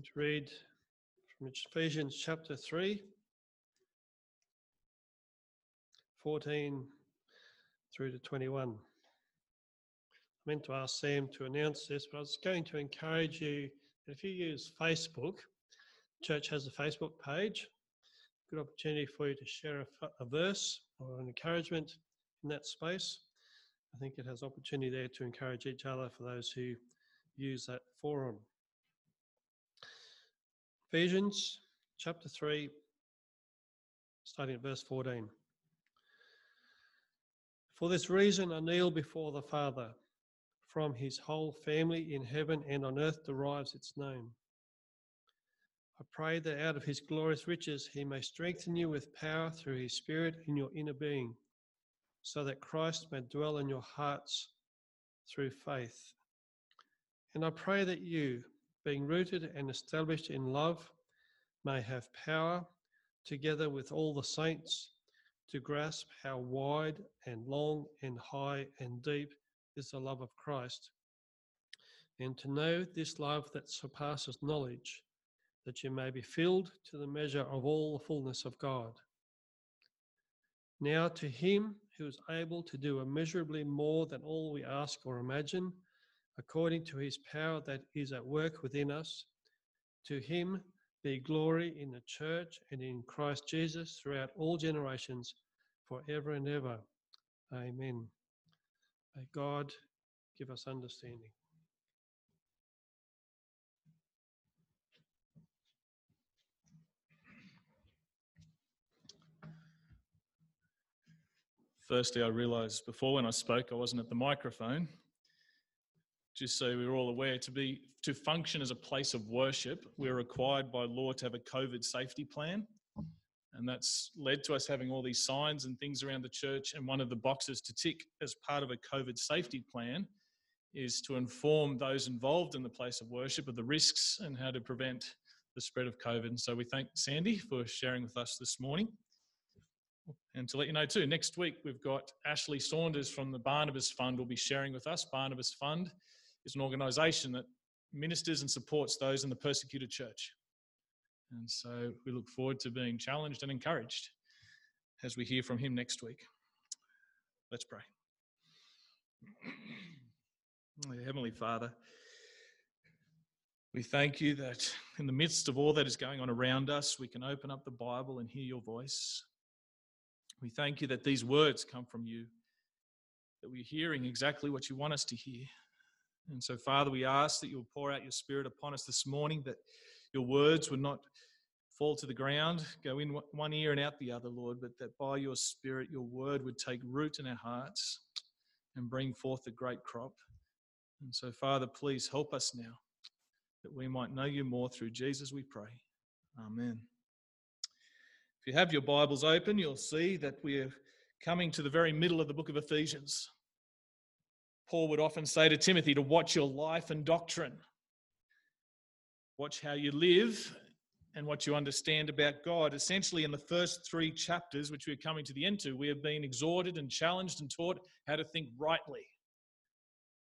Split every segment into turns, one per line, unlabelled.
going to read from Ephesians chapter 3, 14 through to 21. I meant to ask Sam to announce this, but I was going to encourage you that if you use Facebook, church has a Facebook page, good opportunity for you to share a, a verse or an encouragement in that space. I think it has opportunity there to encourage each other for those who use that forum. Ephesians chapter 3, starting at verse 14. For this reason, I kneel before the Father. From his whole family in heaven and on earth derives its name. I pray that out of his glorious riches he may strengthen you with power through his Spirit in your inner being, so that Christ may dwell in your hearts through faith. And I pray that you, being rooted and established in love, may have power, together with all the saints, to grasp how wide and long and high and deep is the love of Christ, and to know this love that surpasses knowledge, that you may be filled to the measure of all the fullness of God. Now, to him who is able to do immeasurably more than all we ask or imagine, according to his power that is at work within us. To him be glory in the church and in Christ Jesus throughout all generations, forever and ever. Amen. May God give us understanding.
Firstly, I realised before when I spoke I wasn't at the microphone just so we're all aware, to be to function as a place of worship, we're required by law to have a COVID safety plan. And that's led to us having all these signs and things around the church. And one of the boxes to tick as part of a COVID safety plan is to inform those involved in the place of worship of the risks and how to prevent the spread of COVID. And so we thank Sandy for sharing with us this morning. And to let you know too, next week we've got Ashley Saunders from the Barnabas Fund will be sharing with us. Barnabas Fund is an organisation that ministers and supports those in the persecuted church. And so we look forward to being challenged and encouraged as we hear from him next week. Let's pray. Heavenly Father, we thank you that in the midst of all that is going on around us, we can open up the Bible and hear your voice. We thank you that these words come from you, that we're hearing exactly what you want us to hear. And so, Father, we ask that you'll pour out your Spirit upon us this morning, that your words would not fall to the ground, go in one ear and out the other, Lord, but that by your Spirit, your word would take root in our hearts and bring forth a great crop. And so, Father, please help us now that we might know you more through Jesus, we pray. Amen. If you have your Bibles open, you'll see that we're coming to the very middle of the book of Ephesians. Paul would often say to Timothy to watch your life and doctrine. Watch how you live and what you understand about God. Essentially, in the first three chapters, which we're coming to the end to, we have been exhorted and challenged and taught how to think rightly.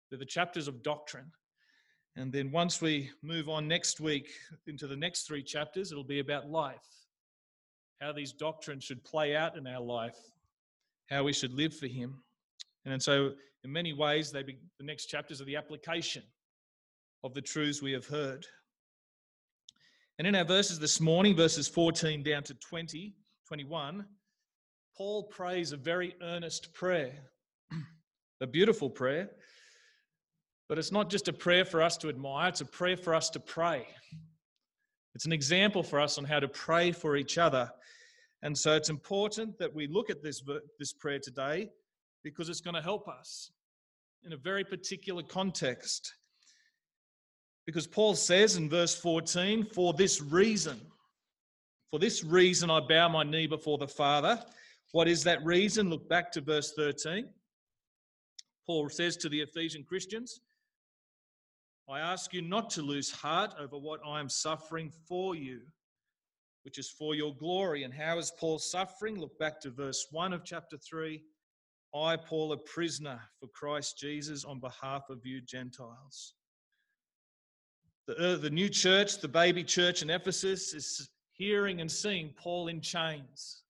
They're the chapters of doctrine. And then once we move on next week into the next three chapters, it'll be about life, how these doctrines should play out in our life, how we should live for Him. And so, in many ways, they be, the next chapters are the application of the truths we have heard. And in our verses this morning, verses 14 down to 20, 21, Paul prays a very earnest prayer, a beautiful prayer. But it's not just a prayer for us to admire, it's a prayer for us to pray. It's an example for us on how to pray for each other. And so it's important that we look at this, this prayer today because it's going to help us in a very particular context. Because Paul says in verse 14, for this reason, for this reason I bow my knee before the Father. What is that reason? Look back to verse 13. Paul says to the Ephesian Christians, I ask you not to lose heart over what I am suffering for you, which is for your glory. And how is Paul suffering? Look back to verse 1 of chapter 3. I, Paul, a prisoner for Christ Jesus on behalf of you Gentiles. The, uh, the new church, the baby church in Ephesus, is hearing and seeing Paul in chains.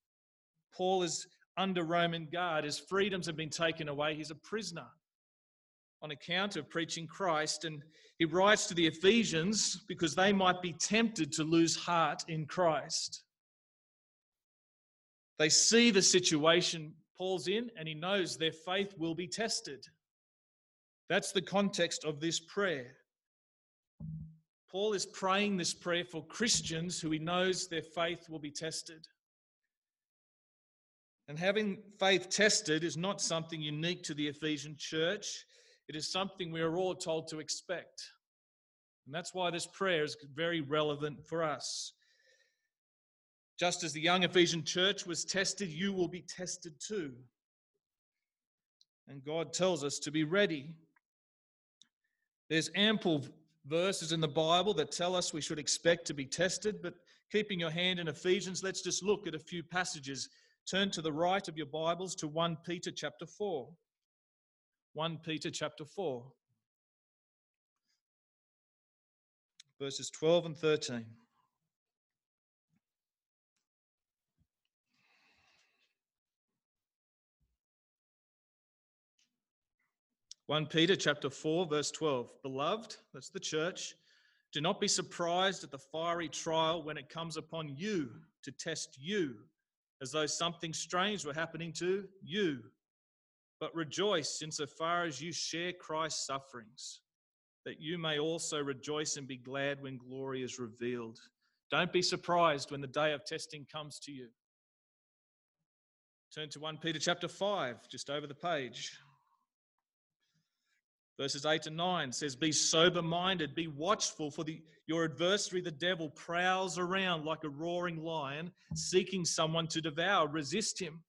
Paul is under Roman guard. His freedoms have been taken away. He's a prisoner on account of preaching Christ. And he writes to the Ephesians because they might be tempted to lose heart in Christ. They see the situation Paul's in and he knows their faith will be tested. That's the context of this prayer. Paul is praying this prayer for Christians who he knows their faith will be tested. And having faith tested is not something unique to the Ephesian church. It is something we are all told to expect. And that's why this prayer is very relevant for us. Just as the young Ephesian church was tested, you will be tested too. And God tells us to be ready. There's ample verses in the Bible that tell us we should expect to be tested, but keeping your hand in Ephesians, let's just look at a few passages. Turn to the right of your Bibles to 1 Peter chapter 4. 1 Peter chapter 4, verses 12 and 13. 1 Peter chapter 4 verse 12. Beloved, that's the church, do not be surprised at the fiery trial when it comes upon you to test you as though something strange were happening to you. But rejoice insofar as you share Christ's sufferings, that you may also rejoice and be glad when glory is revealed. Don't be surprised when the day of testing comes to you. Turn to 1 Peter chapter 5, just over the page. Verses 8 and 9 says, Be sober minded, be watchful, for the, your adversary, the devil, prowls around like a roaring lion, seeking someone to devour. Resist him.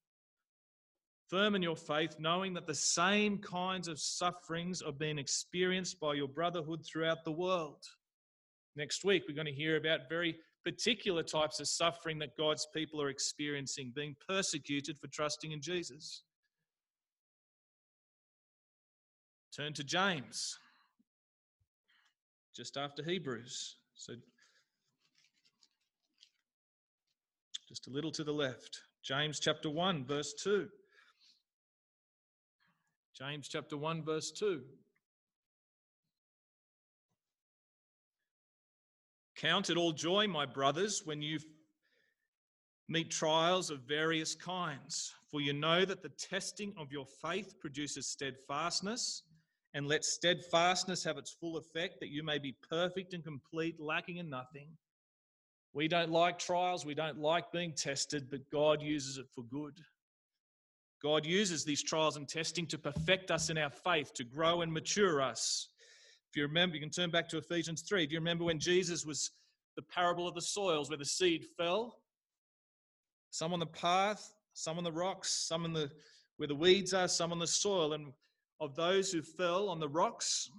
Firm in your faith, knowing that the same kinds of sufferings are being experienced by your brotherhood throughout the world. Next week, we're going to hear about very particular types of suffering that God's people are experiencing, being persecuted for trusting in Jesus. Turn to James, just after Hebrews. So, just a little to the left. James chapter 1, verse 2. James chapter 1, verse 2. Count it all joy, my brothers, when you meet trials of various kinds, for you know that the testing of your faith produces steadfastness and let steadfastness have its full effect, that you may be perfect and complete, lacking in nothing. We don't like trials, we don't like being tested, but God uses it for good. God uses these trials and testing to perfect us in our faith, to grow and mature us. If you remember, you can turn back to Ephesians 3. Do you remember when Jesus was the parable of the soils, where the seed fell? Some on the path, some on the rocks, some in the where the weeds are, some on the soil. And of those who fell on the rocks,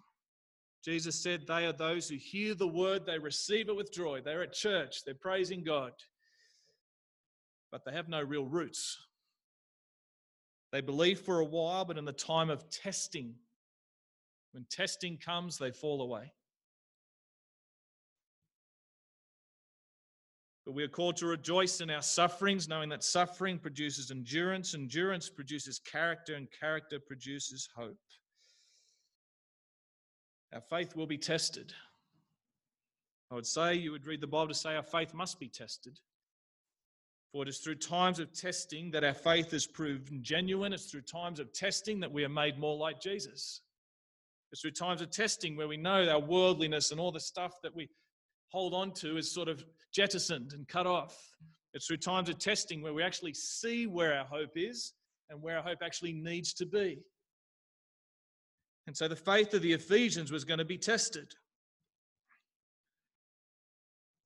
Jesus said they are those who hear the word, they receive it with joy. They're at church, they're praising God, but they have no real roots. They believe for a while, but in the time of testing, when testing comes, they fall away. But we are called to rejoice in our sufferings, knowing that suffering produces endurance, endurance produces character, and character produces hope. Our faith will be tested. I would say you would read the Bible to say our faith must be tested. For it is through times of testing that our faith is proven genuine. It's through times of testing that we are made more like Jesus. It's through times of testing where we know our worldliness and all the stuff that we hold on to is sort of jettisoned and cut off. It's through times of testing where we actually see where our hope is and where our hope actually needs to be. And so the faith of the Ephesians was going to be tested.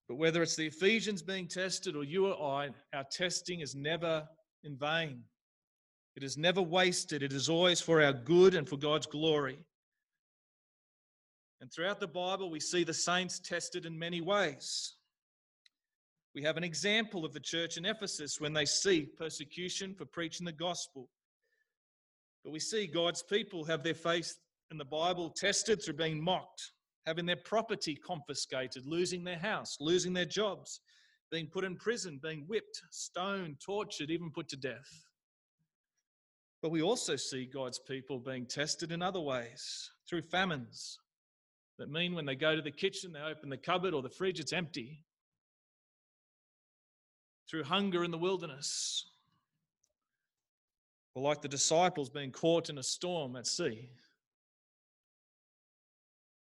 But whether it's the Ephesians being tested or you or I, our testing is never in vain. It is never wasted. It is always for our good and for God's glory. And throughout the Bible, we see the saints tested in many ways. We have an example of the church in Ephesus when they see persecution for preaching the gospel. But we see God's people have their faith in the Bible tested through being mocked, having their property confiscated, losing their house, losing their jobs, being put in prison, being whipped, stoned, tortured, even put to death. But we also see God's people being tested in other ways through famines that mean when they go to the kitchen, they open the cupboard or the fridge, it's empty. Through hunger in the wilderness, or like the disciples being caught in a storm at sea.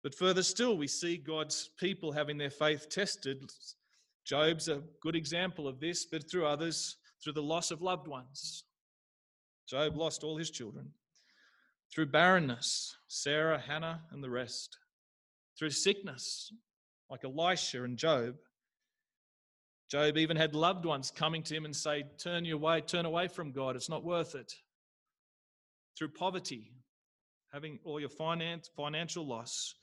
But further still, we see God's people having their faith tested. Job's a good example of this, but through others, through the loss of loved ones. Job lost all his children. Through barrenness, Sarah, Hannah, and the rest. Through sickness, like Elisha and Job. Job even had loved ones coming to him and say, Turn your way, turn away from God, it's not worth it. Through poverty, having all your finance, financial loss,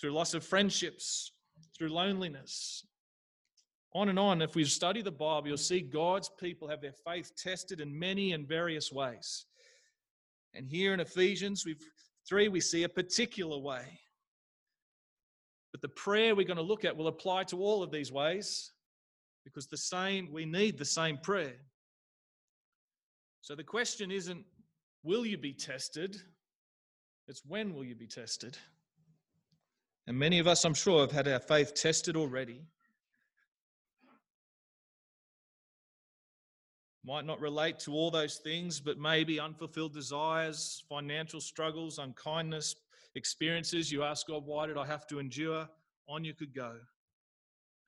through loss of friendships, through loneliness, on and on. If we study the Bible, you'll see God's people have their faith tested in many and various ways. And here in Ephesians we've, 3, we see a particular way. But the prayer we're going to look at will apply to all of these ways because the same we need the same prayer. So the question isn't will you be tested? It's when will you be tested? And many of us, I'm sure, have had our faith tested already. Might not relate to all those things, but maybe unfulfilled desires, financial struggles, unkindness, experiences. You ask God, why did I have to endure? On you could go.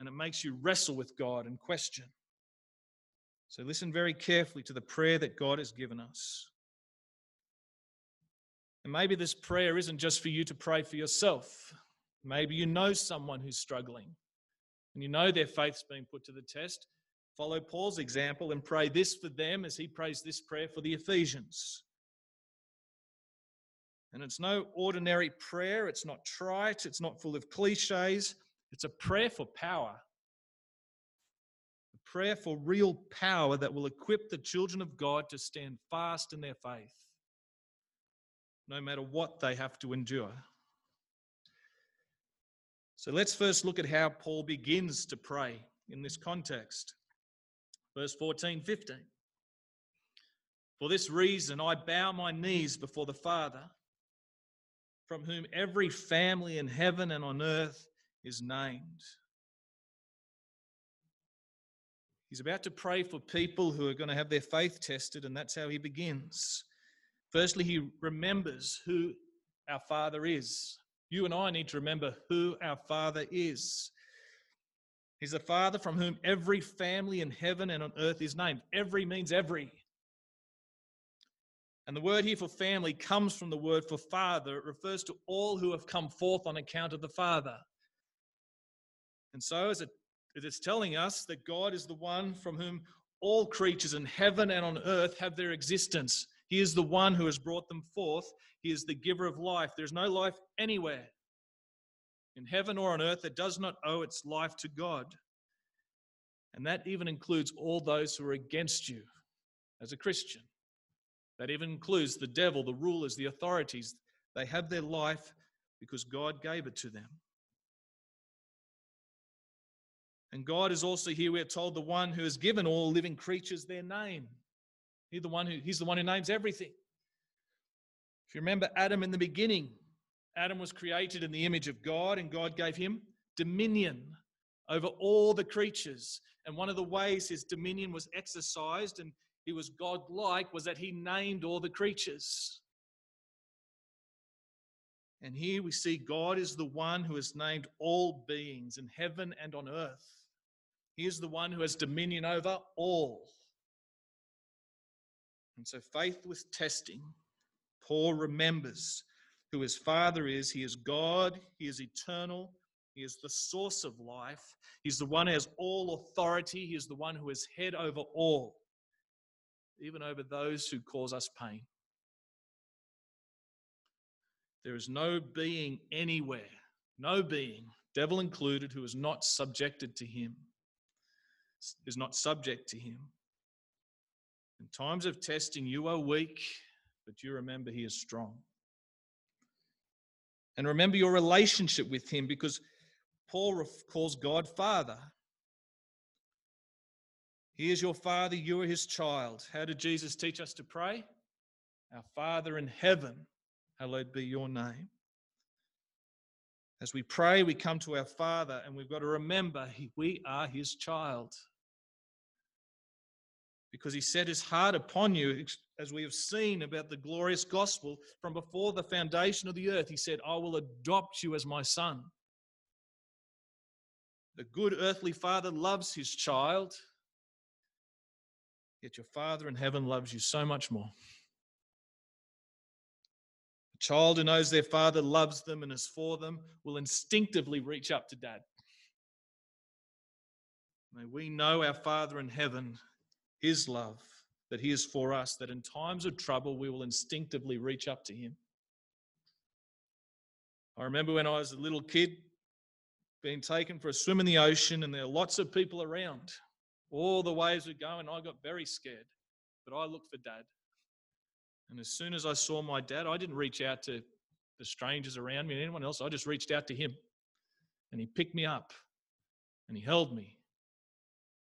And it makes you wrestle with God and question. So listen very carefully to the prayer that God has given us. And maybe this prayer isn't just for you to pray for yourself. Maybe you know someone who's struggling and you know their faith's been put to the test. Follow Paul's example and pray this for them as he prays this prayer for the Ephesians. And it's no ordinary prayer, it's not trite, it's not full of cliches. It's a prayer for power. A prayer for real power that will equip the children of God to stand fast in their faith, no matter what they have to endure. So let's first look at how Paul begins to pray in this context. Verse 14, 15. For this reason, I bow my knees before the Father, from whom every family in heaven and on earth is named. He's about to pray for people who are going to have their faith tested, and that's how he begins. Firstly, he remembers who our Father is. You and I need to remember who our Father is. He's a Father from whom every family in heaven and on earth is named. Every means every. And the word here for family comes from the word for father. It refers to all who have come forth on account of the Father. And so, as it, it is telling us that God is the one from whom all creatures in heaven and on earth have their existence. He is the one who has brought them forth. He is the giver of life. There's no life anywhere in heaven or on earth that does not owe its life to God. And that even includes all those who are against you as a Christian. That even includes the devil, the rulers, the authorities. They have their life because God gave it to them. And God is also here, we're told, the one who has given all living creatures their name. He's the one who, he's the one who names everything. If you remember Adam in the beginning, Adam was created in the image of God, and God gave him dominion over all the creatures. And one of the ways his dominion was exercised and he was God like was that he named all the creatures. And here we see God is the one who has named all beings in heaven and on earth. He is the one who has dominion over all. And so, faith with testing, Paul remembers who his Father is. He is God, He is eternal, He is the source of life. He's the one who has all authority, He is the one who is head over all, even over those who cause us pain. There is no being anywhere, no being, devil included, who is not subjected to him, is not subject to him. In times of testing, you are weak, but you remember he is strong. And remember your relationship with Him because Paul calls God Father. He is your Father, you are His child. How did Jesus teach us to pray? Our Father in heaven, hallowed be your name. As we pray, we come to our Father, and we've got to remember we are His child. Because He set His heart upon you, as we have seen about the glorious gospel from before the foundation of the earth. He said, I will adopt you as my son. The good earthly father loves his child, yet your Father in heaven loves you so much more. A child who knows their father loves them and is for them will instinctively reach up to dad. May we know our Father in heaven, his love, that he is for us, that in times of trouble we will instinctively reach up to him. I remember when I was a little kid being taken for a swim in the ocean, and there are lots of people around. All the waves were going, I got very scared, but I looked for dad. And as soon as I saw my dad, I didn't reach out to the strangers around me and anyone else. I just reached out to him. And he picked me up and he held me.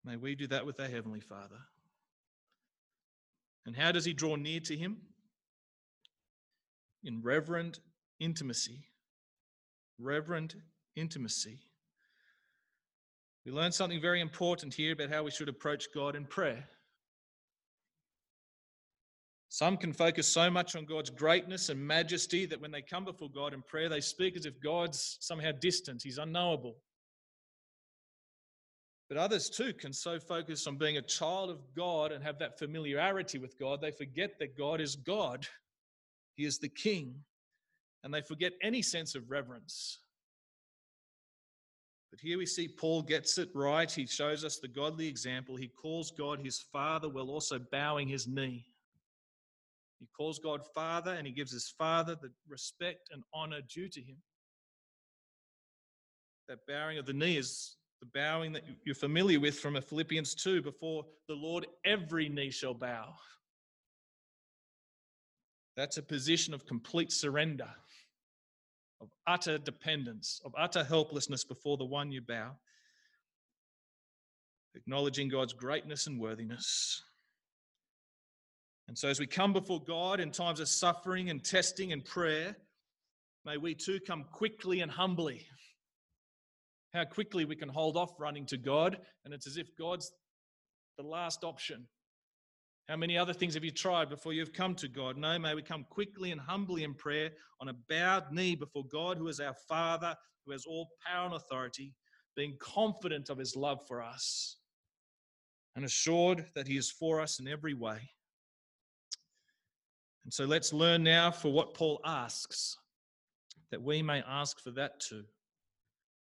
May we do that with our Heavenly Father. And how does he draw near to him? In reverent intimacy. Reverent intimacy. We learn something very important here about how we should approach God in prayer. Some can focus so much on God's greatness and majesty that when they come before God in prayer, they speak as if God's somehow distant, He's unknowable. But others too can so focus on being a child of God and have that familiarity with God, they forget that God is God. He is the King. And they forget any sense of reverence. But here we see Paul gets it right. He shows us the godly example. He calls God his Father while also bowing his knee. He calls God Father and he gives his Father the respect and honor due to him. That bowing of the knee is the bowing that you're familiar with from Philippians 2 before the Lord, every knee shall bow. That's a position of complete surrender, of utter dependence, of utter helplessness before the one you bow, acknowledging God's greatness and worthiness. And so, as we come before God in times of suffering and testing and prayer, may we too come quickly and humbly. How quickly we can hold off running to God, and it's as if God's the last option. How many other things have you tried before you've come to God? No, may we come quickly and humbly in prayer on a bowed knee before God, who is our Father, who has all power and authority, being confident of his love for us and assured that he is for us in every way. And so let's learn now for what Paul asks, that we may ask for that too.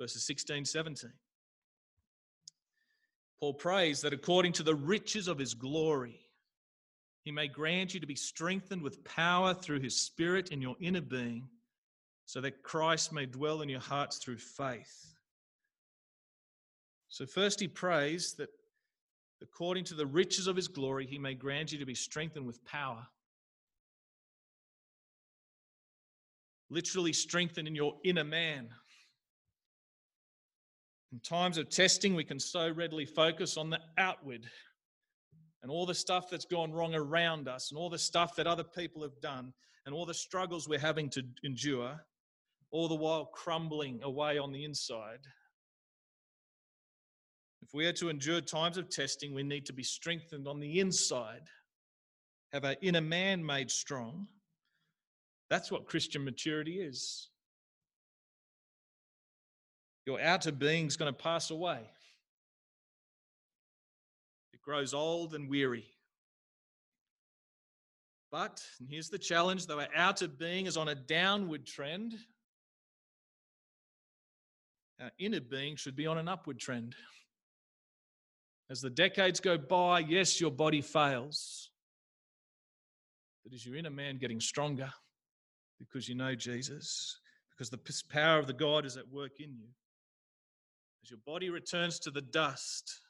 Verses 16, 17. Paul prays that according to the riches of his glory, he may grant you to be strengthened with power through his Spirit in your inner being, so that Christ may dwell in your hearts through faith. So, first, he prays that according to the riches of his glory, he may grant you to be strengthened with power. literally strengthen in your inner man. In times of testing, we can so readily focus on the outward and all the stuff that's gone wrong around us and all the stuff that other people have done and all the struggles we're having to endure, all the while crumbling away on the inside. If we are to endure times of testing, we need to be strengthened on the inside, have our inner man made strong that's what Christian maturity is. Your outer being's going to pass away. Grows old and weary. But, and here's the challenge though our outer being is on a downward trend, our inner being should be on an upward trend. As the decades go by, yes, your body fails. But is your inner man getting stronger? because you know Jesus, because the power of the God is at work in you. As your body returns to the dust,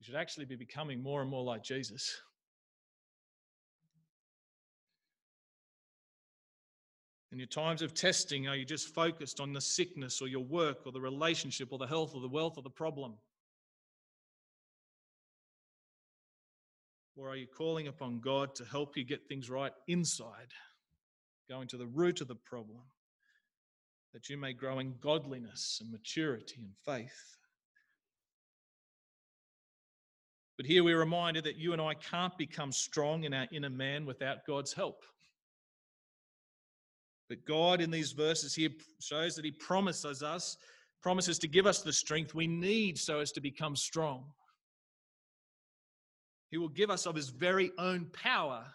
you should actually be becoming more and more like Jesus. In your times of testing, are you just focused on the sickness or your work or the relationship or the health or the wealth or the problem? Or are you calling upon God to help you get things right inside, going to the root of the problem, that you may grow in godliness and maturity and faith? But here we're reminded that you and I can't become strong in our inner man without God's help. But God, in these verses here, shows that He promises us, promises to give us the strength we need so as to become strong. He will give us of His very own power.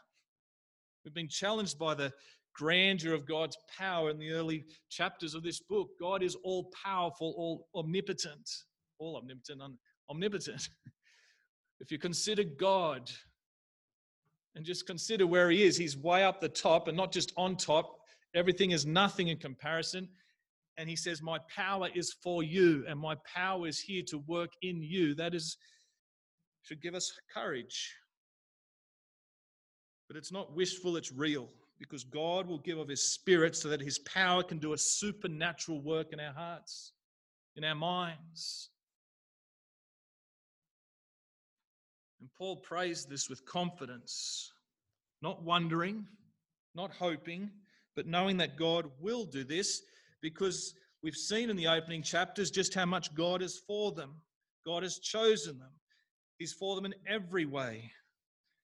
We've been challenged by the grandeur of God's power in the early chapters of this book. God is all powerful, all omnipotent, all omnipotent, omnipotent. If you consider God and just consider where He is, He's way up the top and not just on top. Everything is nothing in comparison. And He says, My power is for you, and my power is here to work in you. That is, should give us courage. But it's not wishful, it's real because God will give of His Spirit so that His power can do a supernatural work in our hearts, in our minds. And Paul prays this with confidence, not wondering, not hoping, but knowing that God will do this because we've seen in the opening chapters just how much God is for them. God has chosen them, He's for them in every way.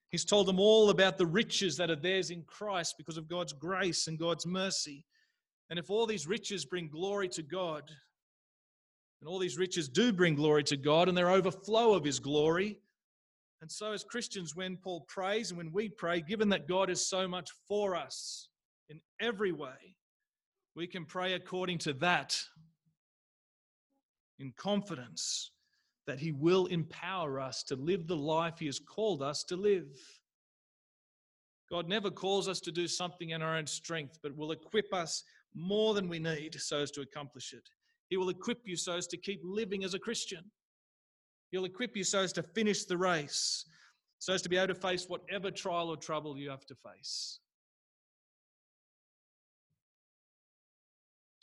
He's told them all about the riches that are theirs in Christ because of God's grace and God's mercy. And if all these riches bring glory to God, and all these riches do bring glory to God and they're overflow of His glory, and so, as Christians, when Paul prays and when we pray, given that God is so much for us in every way, we can pray according to that in confidence that He will empower us to live the life He has called us to live. God never calls us to do something in our own strength, but will equip us more than we need so as to accomplish it. He will equip you so as to keep living as a Christian. He'll equip you so as to finish the race, so as to be able to face whatever trial or trouble you have to face.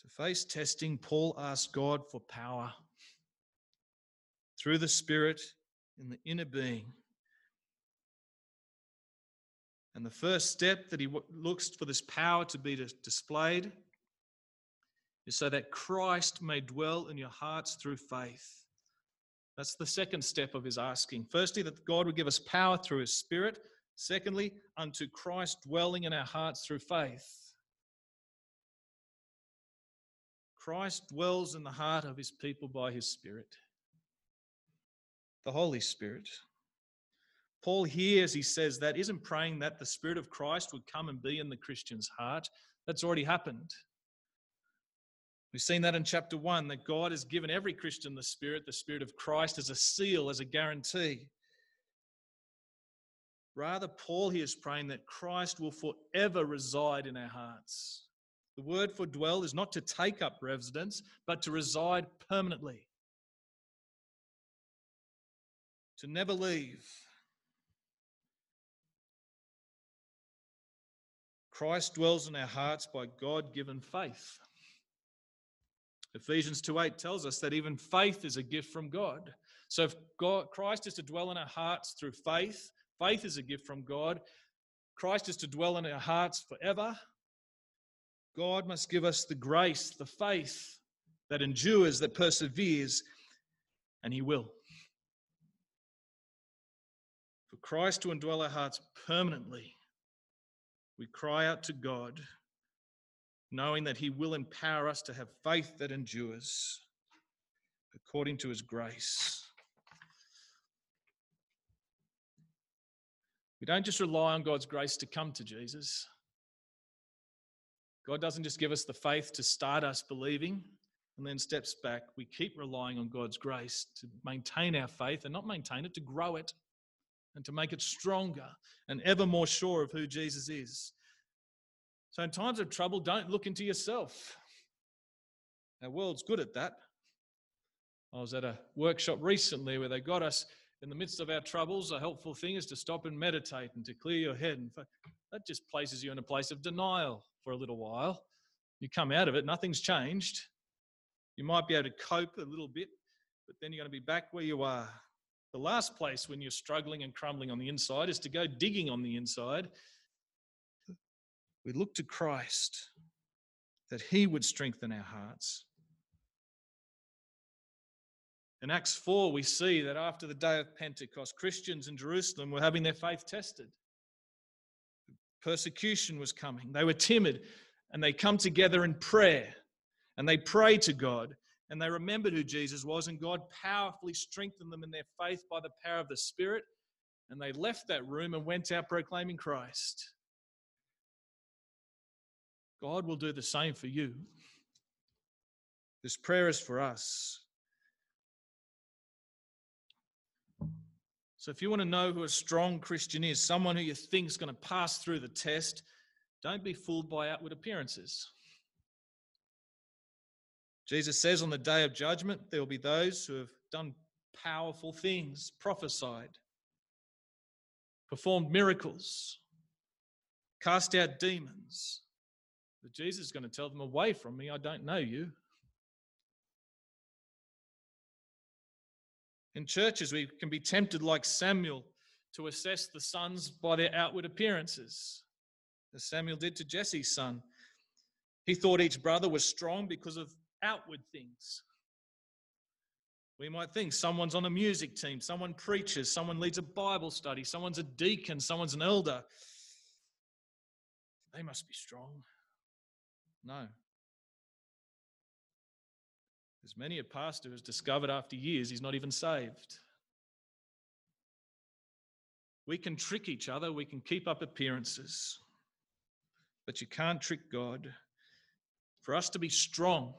To face testing, Paul asked God for power through the Spirit in the inner being. And the first step that he looks for this power to be displayed is so that Christ may dwell in your hearts through faith. That's the second step of his asking. Firstly, that God would give us power through his Spirit. Secondly, unto Christ dwelling in our hearts through faith. Christ dwells in the heart of his people by his Spirit, the Holy Spirit. Paul here, as he says that, isn't praying that the Spirit of Christ would come and be in the Christian's heart. That's already happened. We've seen that in chapter 1 that God has given every Christian the Spirit, the Spirit of Christ, as a seal, as a guarantee. Rather, Paul here is praying that Christ will forever reside in our hearts. The word for dwell is not to take up residence, but to reside permanently, to never leave. Christ dwells in our hearts by God given faith. Ephesians 2:8 tells us that even faith is a gift from God. So if God, Christ is to dwell in our hearts through faith, faith is a gift from God. Christ is to dwell in our hearts forever. God must give us the grace, the faith that endures, that perseveres, and He will. For Christ to indwell our hearts permanently, we cry out to God knowing that He will empower us to have faith that endures according to His grace. We don't just rely on God's grace to come to Jesus. God doesn't just give us the faith to start us believing and then steps back. We keep relying on God's grace to maintain our faith and not maintain it, to grow it and to make it stronger and ever more sure of who Jesus is. So, in times of trouble, don't look into yourself. Our world's good at that. I was at a workshop recently where they got us in the midst of our troubles. A helpful thing is to stop and meditate and to clear your head. And that just places you in a place of denial for a little while. You come out of it, nothing's changed. You might be able to cope a little bit, but then you're going to be back where you are. The last place when you're struggling and crumbling on the inside is to go digging on the inside. We look to Christ that He would strengthen our hearts. In Acts 4, we see that after the day of Pentecost, Christians in Jerusalem were having their faith tested. Persecution was coming. They were timid and they come together in prayer and they pray to God and they remembered who Jesus was, and God powerfully strengthened them in their faith by the power of the Spirit. And they left that room and went out proclaiming Christ. God will do the same for you. This prayer is for us. So, if you want to know who a strong Christian is, someone who you think is going to pass through the test, don't be fooled by outward appearances. Jesus says on the day of judgment, there will be those who have done powerful things, prophesied, performed miracles, cast out demons. But Jesus is going to tell them, Away from me, I don't know you. In churches, we can be tempted, like Samuel, to assess the sons by their outward appearances, as Samuel did to Jesse's son. He thought each brother was strong because of outward things. We might think someone's on a music team, someone preaches, someone leads a Bible study, someone's a deacon, someone's an elder. They must be strong. No. There's many a pastor who's discovered after years he's not even saved. We can trick each other, we can keep up appearances, but you can't trick God. For us to be strong,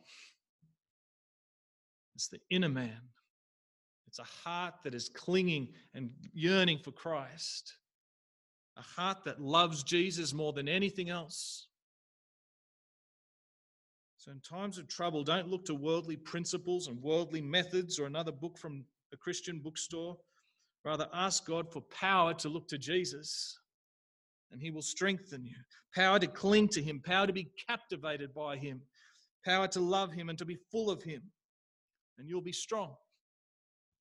it's the inner man. It's a heart that is clinging and yearning for Christ, a heart that loves Jesus more than anything else. So, in times of trouble, don't look to worldly principles and worldly methods or another book from a Christian bookstore. Rather, ask God for power to look to Jesus, and He will strengthen you. Power to cling to Him, power to be captivated by Him, power to love Him and to be full of Him and you'll be strong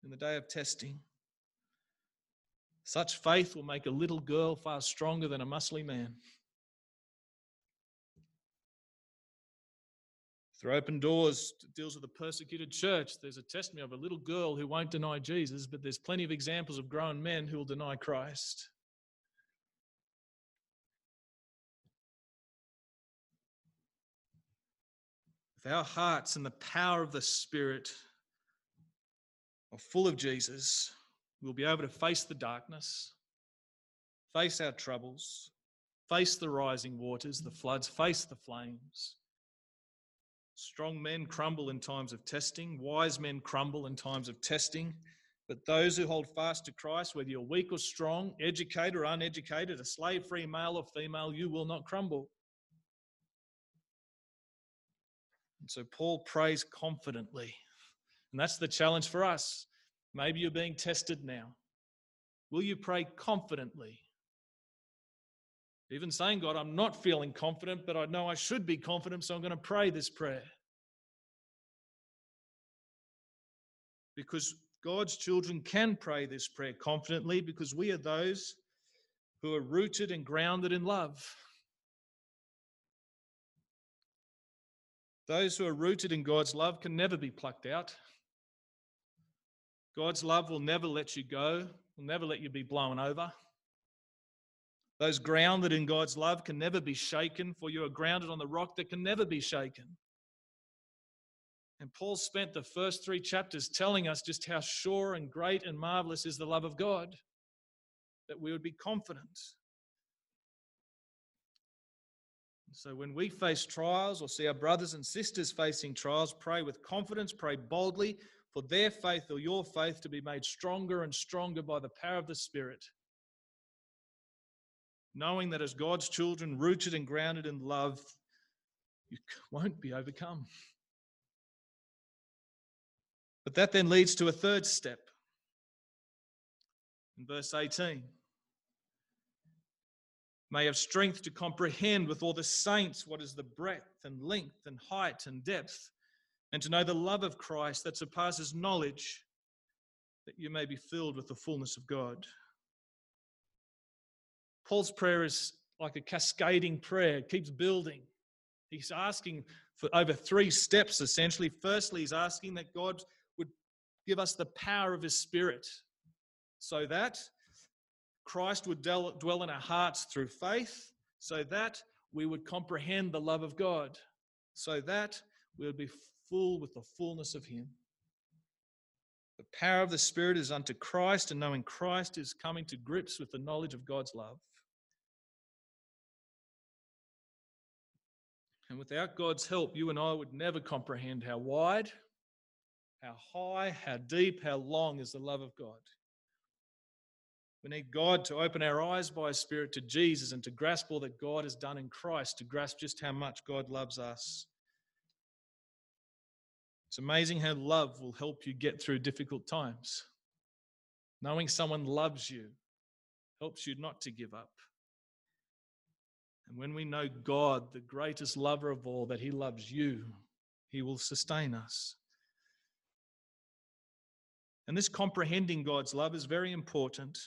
in the day of testing. Such faith will make a little girl far stronger than a muscly man. Through Open Doors deals with the persecuted church. There's a testimony of a little girl who won't deny Jesus, but there's plenty of examples of grown men who will deny Christ. If our hearts and the power of the Spirit are full of Jesus, we'll be able to face the darkness, face our troubles, face the rising waters, the floods, face the flames. Strong men crumble in times of testing, wise men crumble in times of testing. But those who hold fast to Christ, whether you're weak or strong, educated or uneducated, a slave free male or female, you will not crumble. And so Paul prays confidently. And that's the challenge for us. Maybe you're being tested now. Will you pray confidently? Even saying, God, I'm not feeling confident, but I know I should be confident, so I'm going to pray this prayer. Because God's children can pray this prayer confidently because we are those who are rooted and grounded in love. Those who are rooted in God's love can never be plucked out. God's love will never let you go, will never let you be blown over. Those grounded in God's love can never be shaken, for you are grounded on the rock that can never be shaken. And Paul spent the first three chapters telling us just how sure and great and marvelous is the love of God, that we would be confident so when we face trials or see our brothers and sisters facing trials, pray with confidence, pray boldly for their faith or your faith to be made stronger and stronger by the power of the Spirit. Knowing that as God's children, rooted and grounded in love, you won't be overcome. But that then leads to a third step. In verse 18, may have strength to comprehend with all the saints what is the breadth and length and height and depth, and to know the love of Christ that surpasses knowledge, that you may be filled with the fullness of God. Paul's prayer is like a cascading prayer, it keeps building. He's asking for over three steps essentially. Firstly, he's asking that God would give us the power of his spirit so that Christ would dwell in our hearts through faith, so that we would comprehend the love of God, so that we would be full with the fullness of him. The power of the Spirit is unto Christ, and knowing Christ is coming to grips with the knowledge of God's love. And without God's help, you and I would never comprehend how wide, how high, how deep, how long is the love of God. We need God to open our eyes by His Spirit to Jesus and to grasp all that God has done in Christ, to grasp just how much God loves us. It's amazing how love will help you get through difficult times. Knowing someone loves you helps you not to give up. And when we know God, the greatest lover of all, that He loves you, He will sustain us. And this comprehending God's love is very important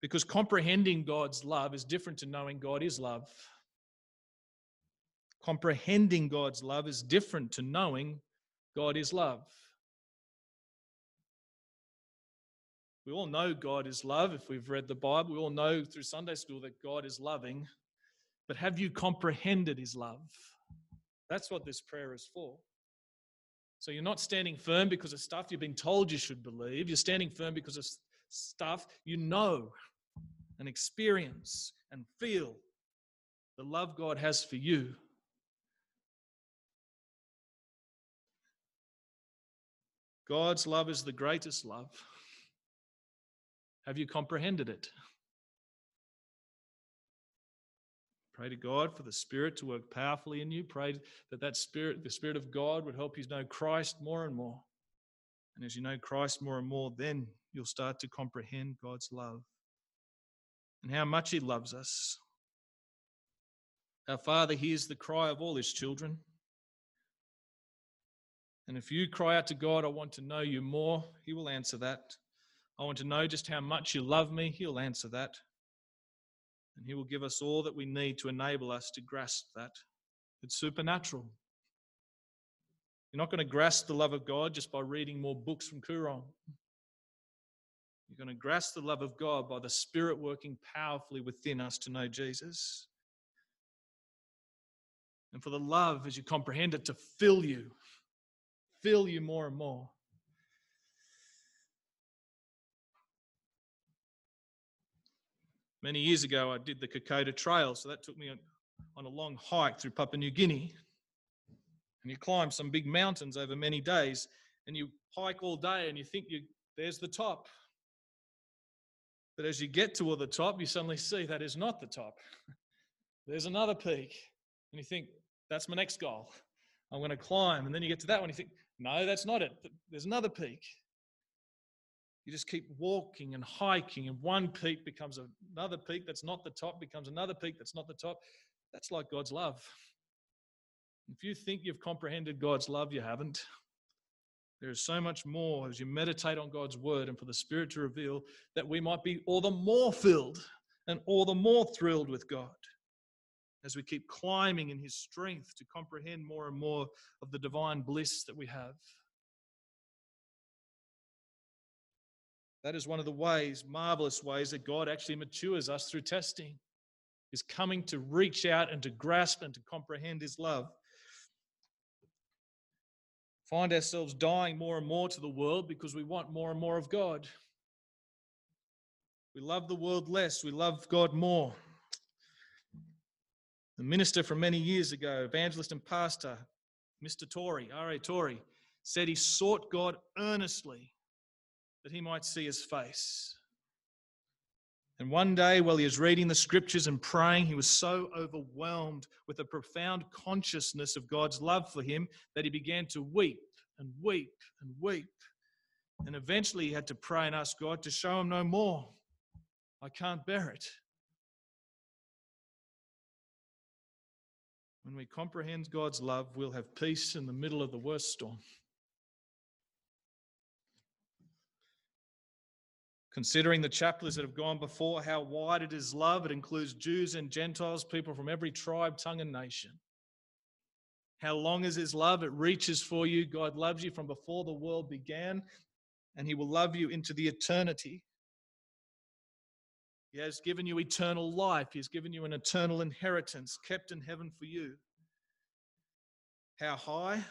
because comprehending God's love is different to knowing God is love. Comprehending God's love is different to knowing God is love. We all know God is love if we've read the Bible. We all know through Sunday school that God is loving. But have you comprehended his love? That's what this prayer is for. So you're not standing firm because of stuff you've been told you should believe. You're standing firm because of stuff you know and experience and feel the love God has for you. God's love is the greatest love. Have you comprehended it? Pray to God for the Spirit to work powerfully in you. Pray that that Spirit, the Spirit of God, would help you know Christ more and more. And as you know Christ more and more, then you'll start to comprehend God's love and how much He loves us. Our Father hears the cry of all His children. And if you cry out to God, I want to know you more, He will answer that. I want to know just how much you love me. He'll answer that. And He will give us all that we need to enable us to grasp that. It's supernatural. You're not going to grasp the love of God just by reading more books from Koorong. You're going to grasp the love of God by the Spirit working powerfully within us to know Jesus. And for the love, as you comprehend it, to fill you, fill you more and more. Many years ago, I did the Kokoda Trail, so that took me on, on a long hike through Papua New Guinea. And you climb some big mountains over many days, and you hike all day, and you think you there's the top. But as you get toward the top, you suddenly see that is not the top. there's another peak, and you think that's my next goal. I'm going to climb, and then you get to that one, you think, no, that's not it. There's another peak. You just keep walking and hiking, and one peak becomes another peak that's not the top, becomes another peak that's not the top. That's like God's love. If you think you've comprehended God's love, you haven't. There is so much more as you meditate on God's word and for the Spirit to reveal that we might be all the more filled and all the more thrilled with God as we keep climbing in His strength to comprehend more and more of the divine bliss that we have. That is one of the ways, marvelous ways, that God actually matures us through testing, is coming to reach out and to grasp and to comprehend His love. Find ourselves dying more and more to the world because we want more and more of God. We love the world less, we love God more. The minister from many years ago, evangelist and pastor, Mr. Torrey, R.A. Torrey, said he sought God earnestly that he might see his face. And one day, while he was reading the scriptures and praying, he was so overwhelmed with a profound consciousness of God's love for him that he began to weep and weep and weep. And eventually, he had to pray and ask God to show him no more. I can't bear it. When we comprehend God's love, we'll have peace in the middle of the worst storm. Considering the chapters that have gone before, how wide it is love, it includes Jews and Gentiles, people from every tribe, tongue, and nation. How long is his love? It reaches for you. God loves you from before the world began, and he will love you into the eternity. He has given you eternal life. He has given you an eternal inheritance kept in heaven for you. How high?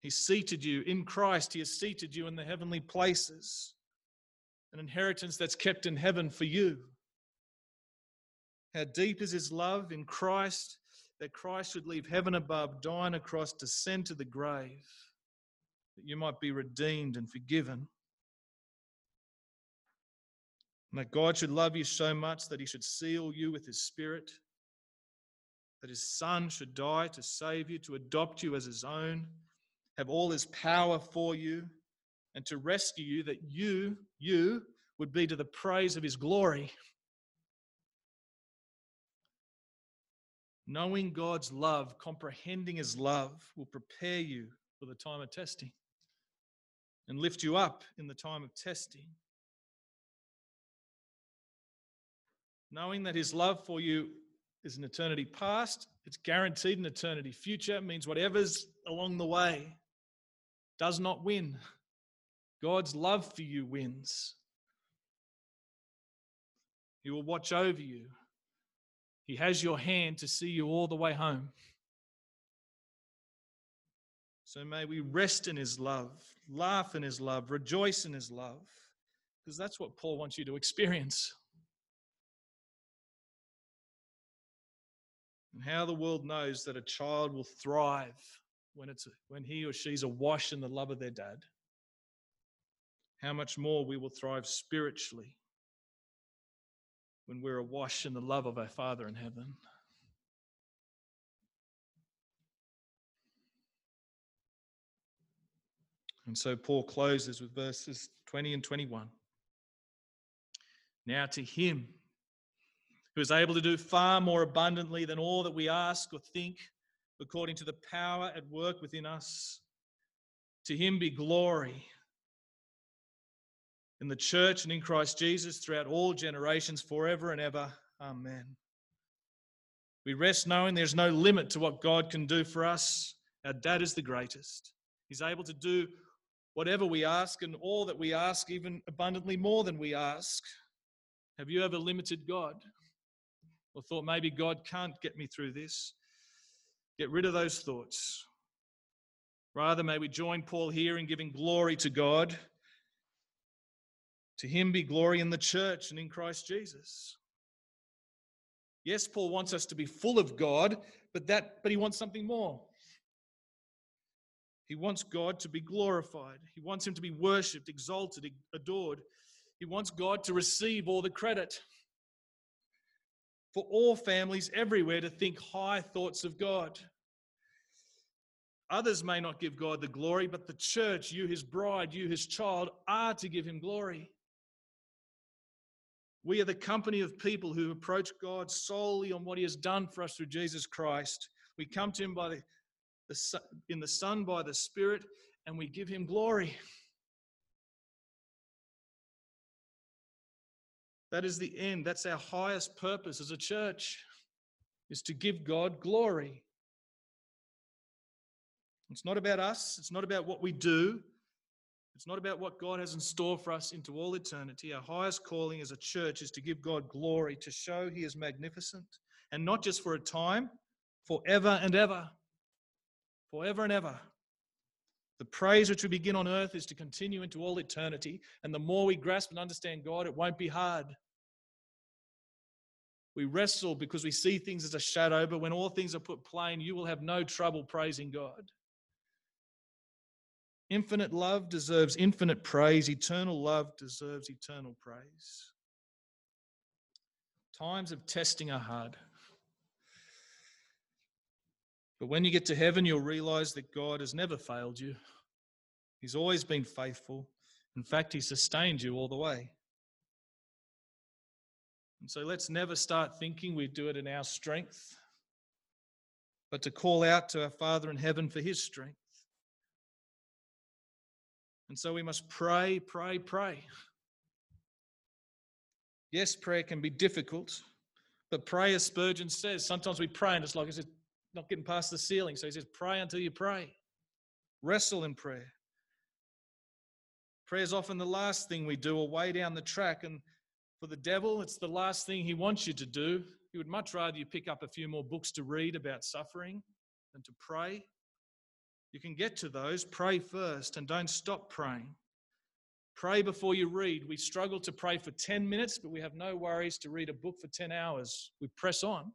He seated you in Christ. He has seated you in the heavenly places. An inheritance that's kept in heaven for you. How deep is his love in Christ that Christ should leave heaven above, die on a cross, descend to the grave, that you might be redeemed and forgiven. And that God should love you so much that he should seal you with his spirit, that his son should die to save you, to adopt you as his own, have all his power for you, and to rescue you, that you, you, would be to the praise of his glory. Knowing God's love, comprehending his love, will prepare you for the time of testing and lift you up in the time of testing. Knowing that his love for you is an eternity past, it's guaranteed an eternity future, means whatever's along the way does not win. God's love for you wins. He will watch over you. He has your hand to see you all the way home. So may we rest in his love, laugh in his love, rejoice in his love, because that's what Paul wants you to experience. and how the world knows that a child will thrive when, it's, when he or she's awash in the love of their dad. How much more we will thrive spiritually when we're awash in the love of our Father in heaven. And so Paul closes with verses 20 and 21. Now to him who is able to do far more abundantly than all that we ask or think, according to the power at work within us. To him be glory in the church and in Christ Jesus throughout all generations, forever and ever. Amen. We rest knowing there's no limit to what God can do for us. Our dad is the greatest. He's able to do whatever we ask and all that we ask, even abundantly more than we ask. Have you ever limited God? or thought maybe God can't get me through this. Get rid of those thoughts. Rather, may we join Paul here in giving glory to God. To him be glory in the church and in Christ Jesus. Yes, Paul wants us to be full of God, but that but he wants something more. He wants God to be glorified. He wants him to be worshipped, exalted, adored. He wants God to receive all the credit for all families everywhere to think high thoughts of God. Others may not give God the glory, but the church, you, his bride, you, his child, are to give him glory. We are the company of people who approach God solely on what he has done for us through Jesus Christ. We come to him by the, the in the Son by the Spirit, and we give him glory. That is the end. That's our highest purpose as a church, is to give God glory. It's not about us. It's not about what we do. It's not about what God has in store for us into all eternity. Our highest calling as a church is to give God glory, to show He is magnificent, and not just for a time, forever and ever. Forever and ever. The praise which we begin on earth is to continue into all eternity. And the more we grasp and understand God, it won't be hard. We wrestle because we see things as a shadow, but when all things are put plain, you will have no trouble praising God. Infinite love deserves infinite praise. Eternal love deserves eternal praise. Times of testing are hard. But when you get to heaven, you'll realize that God has never failed you. He's always been faithful. In fact, He sustained you all the way. And so let's never start thinking we do it in our strength. but to call out to our Father in heaven for his strength. And so we must pray, pray, pray. Yes, prayer can be difficult, but pray, as Spurgeon says, sometimes we pray and it's like it's not getting past the ceiling. So he says, pray until you pray. Wrestle in prayer. Prayer is often the last thing we do or way down the track. And for the devil, it's the last thing he wants you to do. He would much rather you pick up a few more books to read about suffering than to pray. You can get to those, pray first, and don't stop praying. Pray before you read. We struggle to pray for 10 minutes, but we have no worries to read a book for 10 hours. We press on.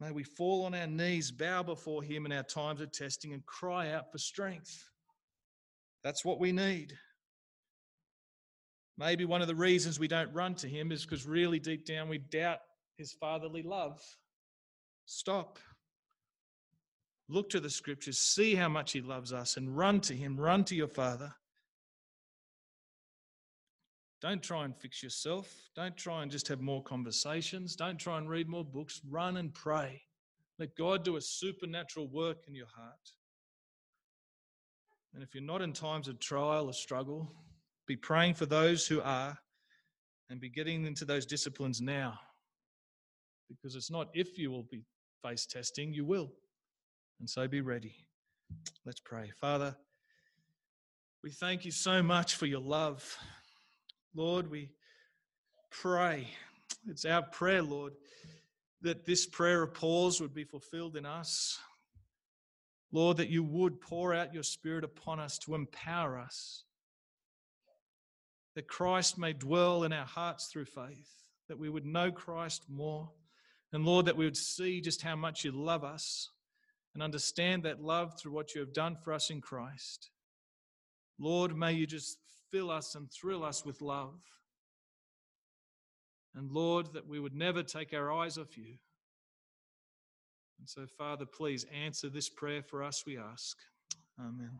May we fall on our knees, bow before Him in our times of testing, and cry out for strength. That's what we need. Maybe one of the reasons we don't run to Him is because really deep down we doubt His fatherly love. Stop. Look to the scriptures, see how much He loves us, and run to Him. Run to your Father. Don't try and fix yourself. Don't try and just have more conversations. Don't try and read more books. Run and pray. Let God do a supernatural work in your heart. And if you're not in times of trial or struggle, be praying for those who are and be getting into those disciplines now. Because it's not if you will be face testing, you will. And so be ready. Let's pray. Father, we thank you so much for your love. Lord, we pray. It's our prayer, Lord, that this prayer of Paul's would be fulfilled in us. Lord, that you would pour out your Spirit upon us to empower us, that Christ may dwell in our hearts through faith, that we would know Christ more, and Lord, that we would see just how much you love us and understand that love through what you have done for us in Christ. Lord, may you just fill us and thrill us with love. And Lord, that we would never take our eyes off you. And so, Father, please answer this prayer for us, we ask. Amen.